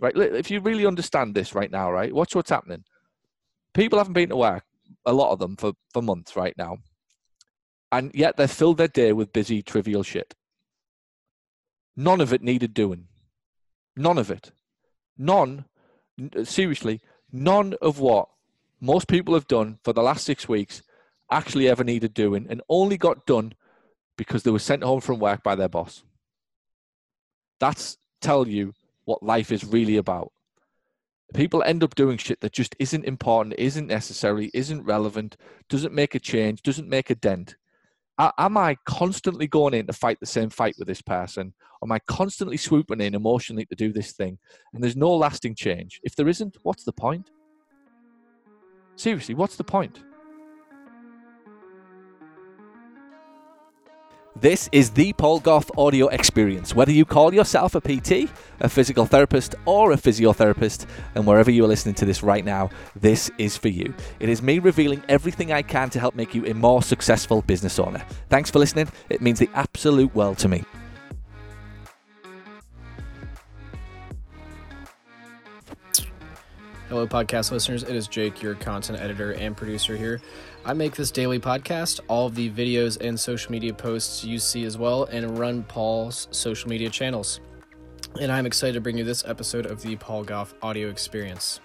right? If you really understand this right now, right, watch what's happening. People haven't been to work, a lot of them, for, for months right now. And yet they've filled their day with busy, trivial shit. None of it needed doing. None of it. None, seriously, none of what most people have done for the last six weeks actually ever needed doing and only got done because they were sent home from work by their boss. That's tell you what life is really about. People end up doing shit that just isn't important, isn't necessary, isn't relevant, doesn't make a change, doesn't make a dent. Am I constantly going in to fight the same fight with this person? Am I constantly swooping in emotionally to do this thing? And there's no lasting change. If there isn't, what's the point? Seriously, what's the point? This is the Paul Gough audio experience. Whether you call yourself a PT, a physical therapist, or a physiotherapist, and wherever you are listening to this right now, this is for you. It is me revealing everything I can to help make you a more successful business owner. Thanks for listening. It means the absolute world to me. Hello, podcast listeners. It is Jake, your content editor and producer here. I make this daily podcast, all of the videos and social media posts you see as well, and run Paul's social media channels. And I'm excited to bring you this episode of the Paul Gough audio experience.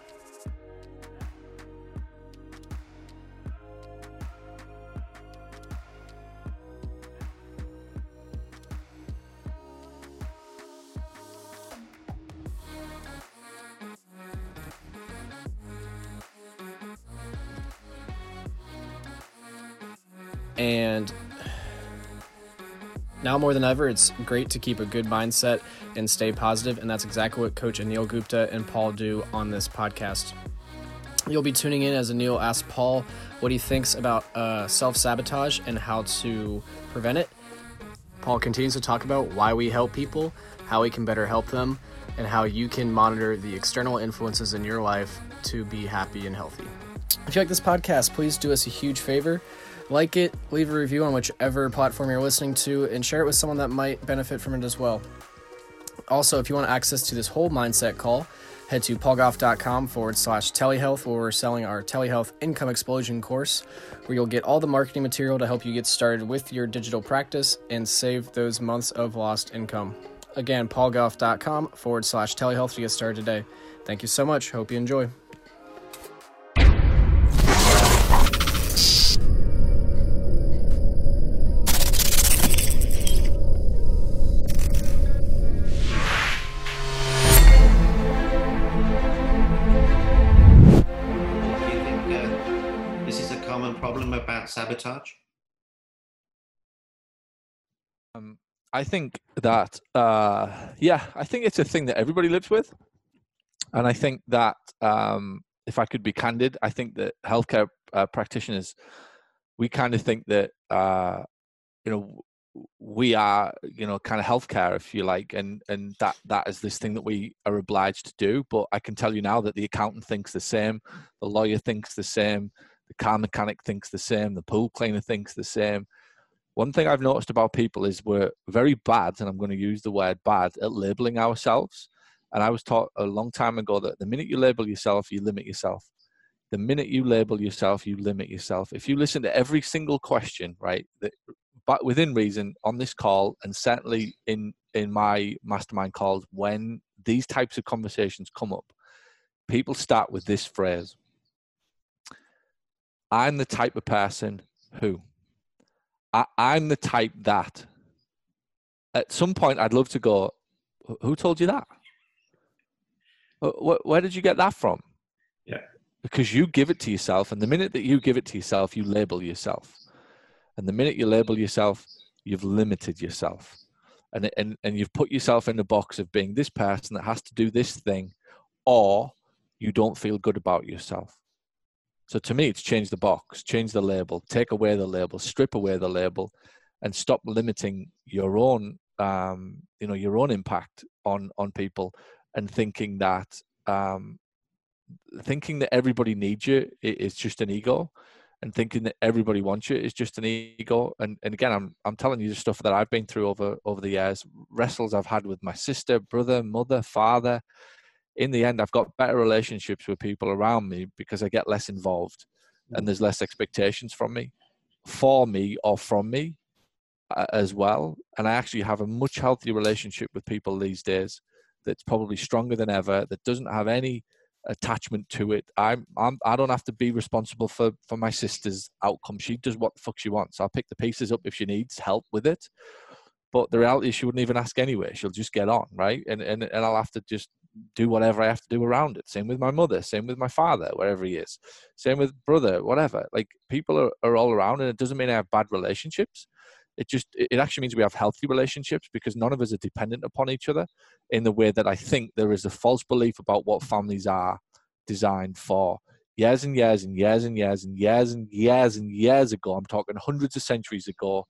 More than ever, it's great to keep a good mindset and stay positive, and that's exactly what Coach Anil Gupta and Paul do on this podcast. You'll be tuning in as Anil asks Paul what he thinks about uh, self sabotage and how to prevent it. Paul continues to talk about why we help people, how we can better help them, and how you can monitor the external influences in your life to be happy and healthy. If you like this podcast, please do us a huge favor like it, leave a review on whichever platform you're listening to, and share it with someone that might benefit from it as well. Also, if you want access to this whole mindset call, head to paulgough.com forward slash telehealth, where we're selling our telehealth income explosion course, where you'll get all the marketing material to help you get started with your digital practice and save those months of lost income. Again, paulgough.com forward slash telehealth to get started today. Thank you so much. Hope you enjoy. Sabotage? Um, I think that, uh, yeah, I think it's a thing that everybody lives with. And I think that, um, if I could be candid, I think that healthcare uh, practitioners, we kind of think that, uh, you know, we are, you know, kind of healthcare, if you like, and and that that is this thing that we are obliged to do. But I can tell you now that the accountant thinks the same, the lawyer thinks the same, the car mechanic thinks the same, the pool cleaner thinks the same. One thing I've noticed about people is we're very bad, and I'm going to use the word bad, at labeling ourselves. And I was taught a long time ago that the minute you label yourself, you limit yourself. The minute you label yourself, you limit yourself. If you listen to every single question, right, that, but within reason on this call, and certainly in in my mastermind calls, when these types of conversations come up, people start with this phrase I'm the type of person who I, I'm the type that at some point I'd love to go, who told you that? Uh, where, where did you get that from? Yeah. Because you give it to yourself, and the minute that you give it to yourself, you label yourself. And the minute you label yourself, you've limited yourself. And, and, and you've put yourself in the box of being this person that has to do this thing, or you don't feel good about yourself. So to me, it's change the box, change the label, take away the label, strip away the label, and stop limiting your own, um, you know, your own impact on on people, and thinking that um, thinking that everybody needs you is just an ego, and thinking that everybody wants you is just an ego. And and again, I'm I'm telling you the stuff that I've been through over over the years, wrestles I've had with my sister, brother, mother, father, in the end, I've got better relationships with people around me because I get less involved and there's less expectations from me, for me or from me uh, as well. And I actually have a much healthier relationship with people these days that's probably stronger than ever, that doesn't have any attachment to it. I'm, I'm I don't have to be responsible for for my sister's outcome. She does what the fuck she wants. I'll pick the pieces up if she needs help with it. But the reality is she wouldn't even ask anyway. She'll just get on, right? And and and I'll have to just do whatever I have to do around it. Same with my mother, same with my father, wherever he is. Same with brother, whatever. Like people are, are all around and it doesn't mean I have bad relationships. It just it actually means we have healthy relationships because none of us are dependent upon each other in the way that I think there is a false belief about what families are designed for. Years and years and years and years and years and years and years ago, I'm talking hundreds of centuries ago,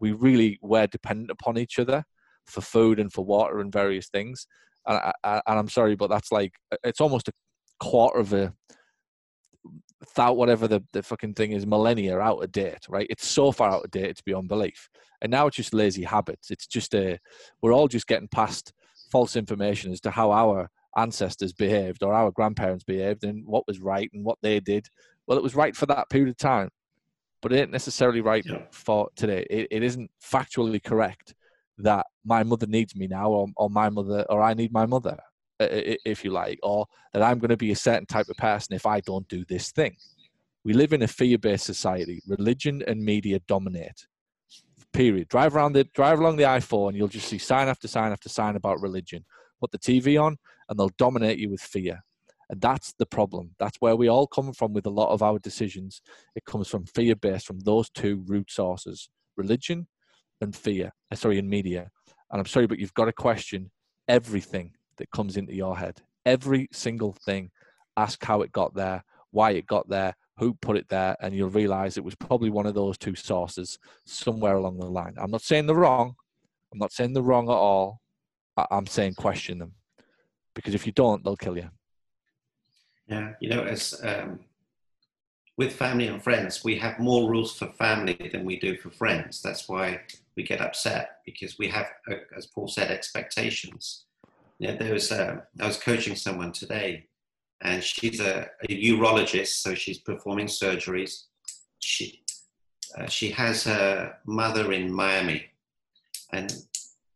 we really were dependent upon each other for food and for water and various things. And, I, and I'm sorry, but that's like it's almost a quarter of a thought whatever the, the fucking thing is millennia out of date right? It's so far out of date it's beyond belief. And now it's just lazy habits. It's just a we're all just getting past false information as to how our ancestors behaved or our grandparents behaved and what was right and what they did. Well it was right for that period of time but it ain't necessarily right yeah. for today it, it isn't factually correct that my mother needs me now, or, or my mother, or I need my mother, if you like, or that I'm going to be a certain type of person if I don't do this thing. We live in a fear-based society. Religion and media dominate. Period. Drive around the drive along the I4, and you'll just see sign after sign after sign about religion. Put the TV on, and they'll dominate you with fear. And that's the problem. That's where we all come from with a lot of our decisions. It comes from fear based, from those two root sources religion and fear, uh, sorry, in media. And I'm sorry, but you've got to question everything that comes into your head. Every single thing. Ask how it got there, why it got there, who put it there, and you'll realize it was probably one of those two sources somewhere along the line. I'm not saying they're wrong. I'm not saying they're wrong at all. I'm saying question them. Because if you don't, they'll kill you. Yeah, you know, as um, with family and friends, we have more rules for family than we do for friends. That's why we get upset because we have, uh, as Paul said, expectations. You know, there was a, uh, I was coaching someone today, and she's a, a urologist, so she's performing surgeries. She uh, she has her mother in Miami, and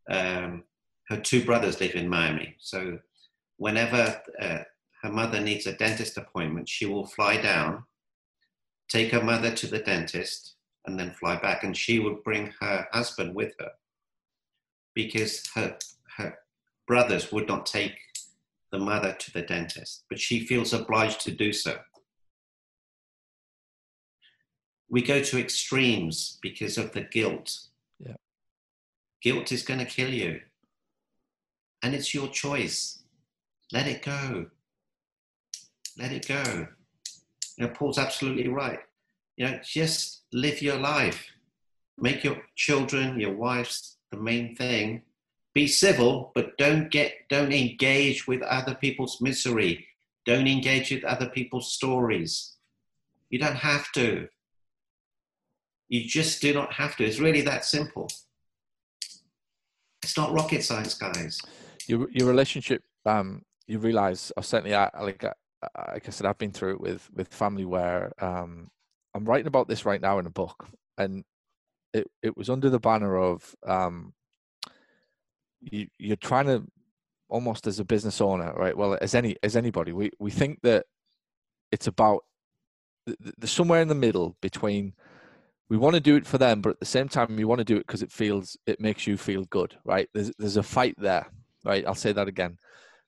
um, her two brothers live in Miami. So whenever uh, her mother needs a dentist appointment, she will fly down take her mother to the dentist, and then fly back. And she would bring her husband with her because her, her brothers would not take the mother to the dentist, but she feels obliged to do so. We go to extremes because of the guilt. Yeah. Guilt is going to kill you. And it's your choice. Let it go. Let it go. You know, Paul's absolutely right. You know, just live your life. Make your children, your wives the main thing. Be civil, but don't get don't engage with other people's misery. Don't engage with other people's stories. You don't have to. You just do not have to. It's really that simple. It's not rocket science, guys. Your your relationship, um, you realize, or certainly, uh, I like like I said, I've been through it with with family where um, I'm writing about this right now in a book, and it it was under the banner of um, you you're trying to almost as a business owner, right? Well, as any as anybody, we we think that it's about the somewhere in the middle between we want to do it for them, but at the same time we want to do it because it feels it makes you feel good, right? There's there's a fight there, right? I'll say that again.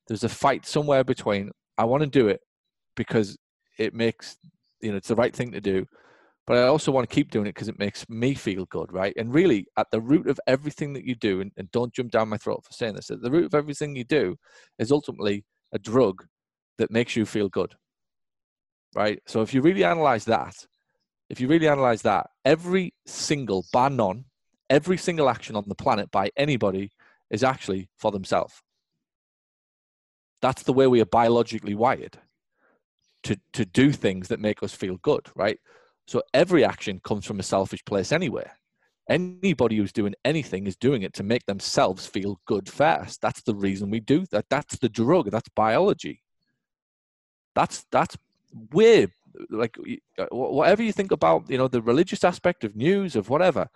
There's a fight somewhere between I want to do it because it makes you know it's the right thing to do but i also want to keep doing it because it makes me feel good right? And really at the root of everything that you do and, and, don't jump down my throat for saying this at the root of everything you do is ultimately a drug that makes you feel good right? So if you really analyze that if you really analyze that every single bar none every single action on the planet by anybody is actually for themselves that's the way we are biologically wired to to do things that make us feel good right so every action comes from a selfish place anyway Anybody who's doing anything is doing it to make themselves feel good first. That's the reason we do that. That's the drug. That's biology. That's that's way like uh, whatever you think about you know the religious aspect of news of whatever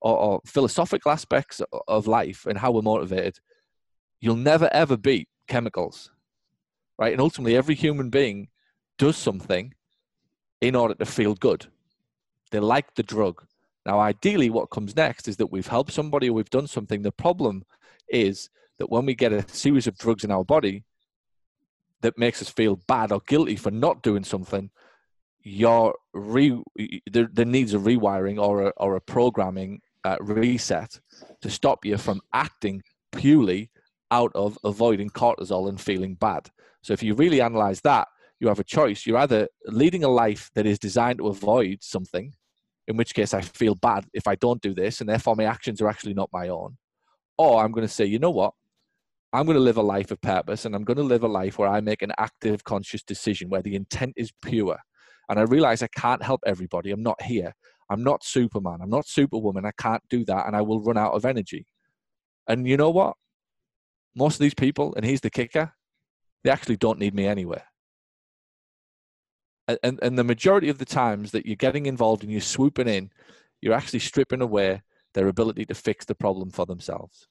or, or philosophical aspects of life and how we're motivated you'll never ever beat chemicals right? And ultimately every human being does something in order to feel good. They like the drug. Now ideally what comes next is that we've helped somebody or we've done something. The problem is that when we get a series of drugs in our body that makes us feel bad or guilty for not doing something your re there, there needs a rewiring or a, or a programming uh, reset to stop you from acting purely out of avoiding cortisol and feeling bad. So if you really analyze that, you have a choice. You're either leading a life that is designed to avoid something, in which case I feel bad if I don't do this, and therefore my actions are actually not my own. Or I'm going to say, you know what? I'm going to live a life of purpose, and I'm going to live a life where I make an active, conscious decision where the intent is pure. And I realize I can't help everybody. I'm not here. I'm not Superman. I'm not Superwoman. I can't do that, and I will run out of energy. And you know what? Most of these people, and here's the kicker, they actually don't need me anywhere. And, and, the majority of the times that you're getting involved and you're swooping in, you're actually stripping away their ability to fix the problem for themselves.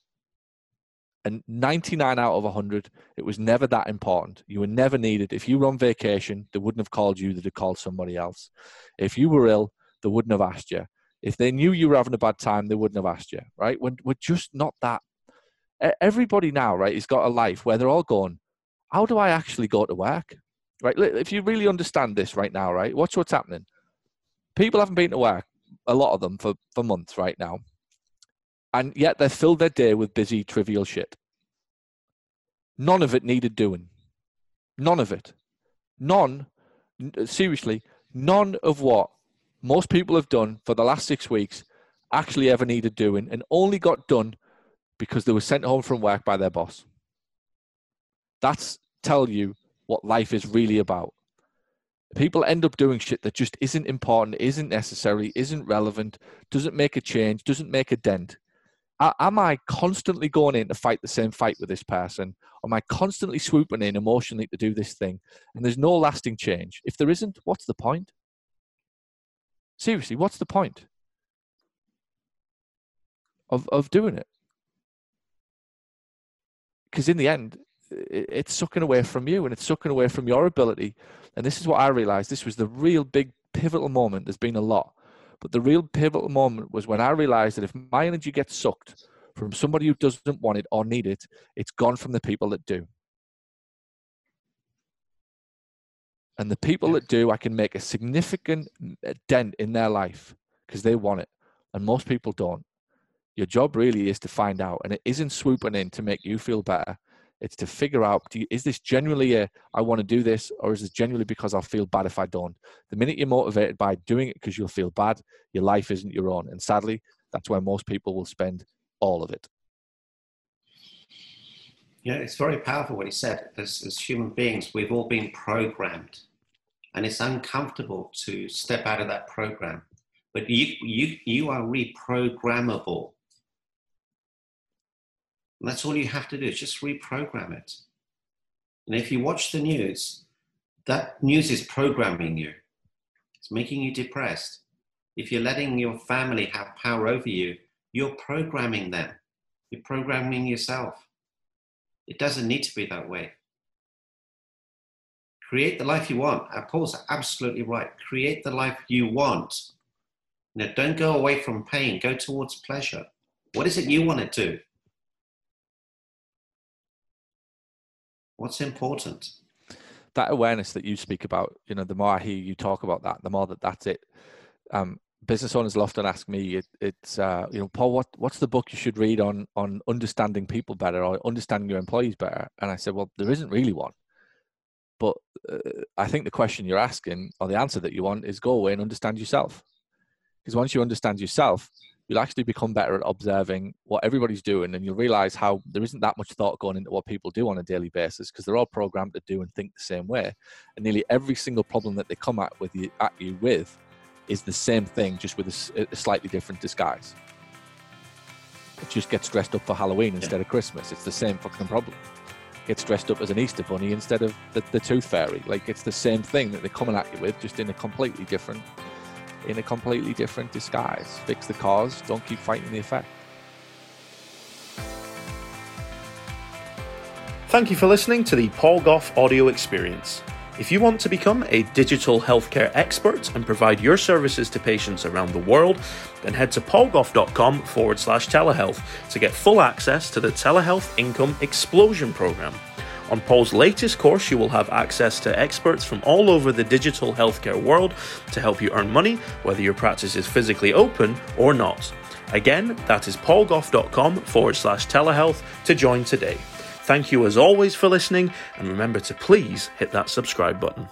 And 99 out of 100, it was never that important. You were never needed. If you were on vacation, they wouldn't have called you, they'd have called somebody else. If you were ill, they wouldn't have asked you. If they knew you were having a bad time, they wouldn't have asked you, right? We're just not that everybody now, right, has got a life where they're all going, how do I actually go to work? Right? If you really understand this right now, right, watch what's happening. People haven't been to work, a lot of them, for, for months right now. And yet they've filled their day with busy, trivial shit. None of it needed doing. None of it. None, seriously, none of what most people have done for the last six weeks actually ever needed doing and only got done because they were sent home from work by their boss. That's tell you what life is really about. People end up doing shit that just isn't important, isn't necessary, isn't relevant, doesn't make a change, doesn't make a dent. Am I constantly going in to fight the same fight with this person? Am I constantly swooping in emotionally to do this thing? And there's no lasting change. If there isn't, what's the point? Seriously, what's the point of, of doing it? Because in the end, it's sucking away from you and it's sucking away from your ability. And this is what I realized. This was the real big pivotal moment. There's been a lot, but the real pivotal moment was when I realized that if my energy gets sucked from somebody who doesn't want it or need it, it's gone from the people that do. And the people that do, I can make a significant uh, dent in their life because they want it. And most people don't. Your job really is to find out, and it isn't swooping in to make you feel better. It's to figure out: you, is this genuinely a I want to do this, or is this genuinely because I'll feel bad if I don't? The minute you're motivated by doing it because you'll feel bad, your life isn't your own, and sadly, that's where most people will spend all of it. Yeah, it's very powerful what he said. As, as human beings, we've all been programmed, and it's uncomfortable to step out of that program. But you, you, you are reprogrammable. And that's all you have to do is just reprogram it. And if you watch the news, that news is programming you. It's making you depressed. If you're letting your family have power over you, you're programming them. You're programming yourself. It doesn't need to be that way. Create the life you want. Uh, Paul's absolutely right. Create the life you want. Now, don't go away from pain. Go towards pleasure. What is it you want to do? What's important? That awareness that you speak about, you know, the more I hear you talk about that, the more that that's it. Um, business owners will often ask me, it, it's, uh, you know, Paul, what, what's the book you should read on on understanding people better or understanding your employees better? And I said, well, there isn't really one. But uh, I think the question you're asking or the answer that you want is go away and understand yourself. Because once you understand yourself, you'll actually become better at observing what everybody's doing and you'll realize how there isn't that much thought going into what people do on a daily basis because they're all programmed to do and think the same way and nearly every single problem that they come at with you at you with is the same thing just with a, a slightly different disguise it just gets dressed up for Halloween instead of Christmas. It's the same fucking problem. Gets dressed up as an Easter bunny instead of the, the tooth fairy. Like it's the same thing that they're coming at you with, just in a completely different, in a completely different disguise. Fix the cause. Don't keep fighting the effect. Thank you for listening to the Paul Gough audio experience. If you want to become a digital healthcare expert and provide your services to patients around the world, then head to paulgough.com forward slash telehealth to get full access to the Telehealth Income Explosion Program. On Paul's latest course, you will have access to experts from all over the digital healthcare world to help you earn money, whether your practice is physically open or not. Again, that is paulgough.com forward slash telehealth to join today. Thank you as always for listening, and remember to please hit that subscribe button.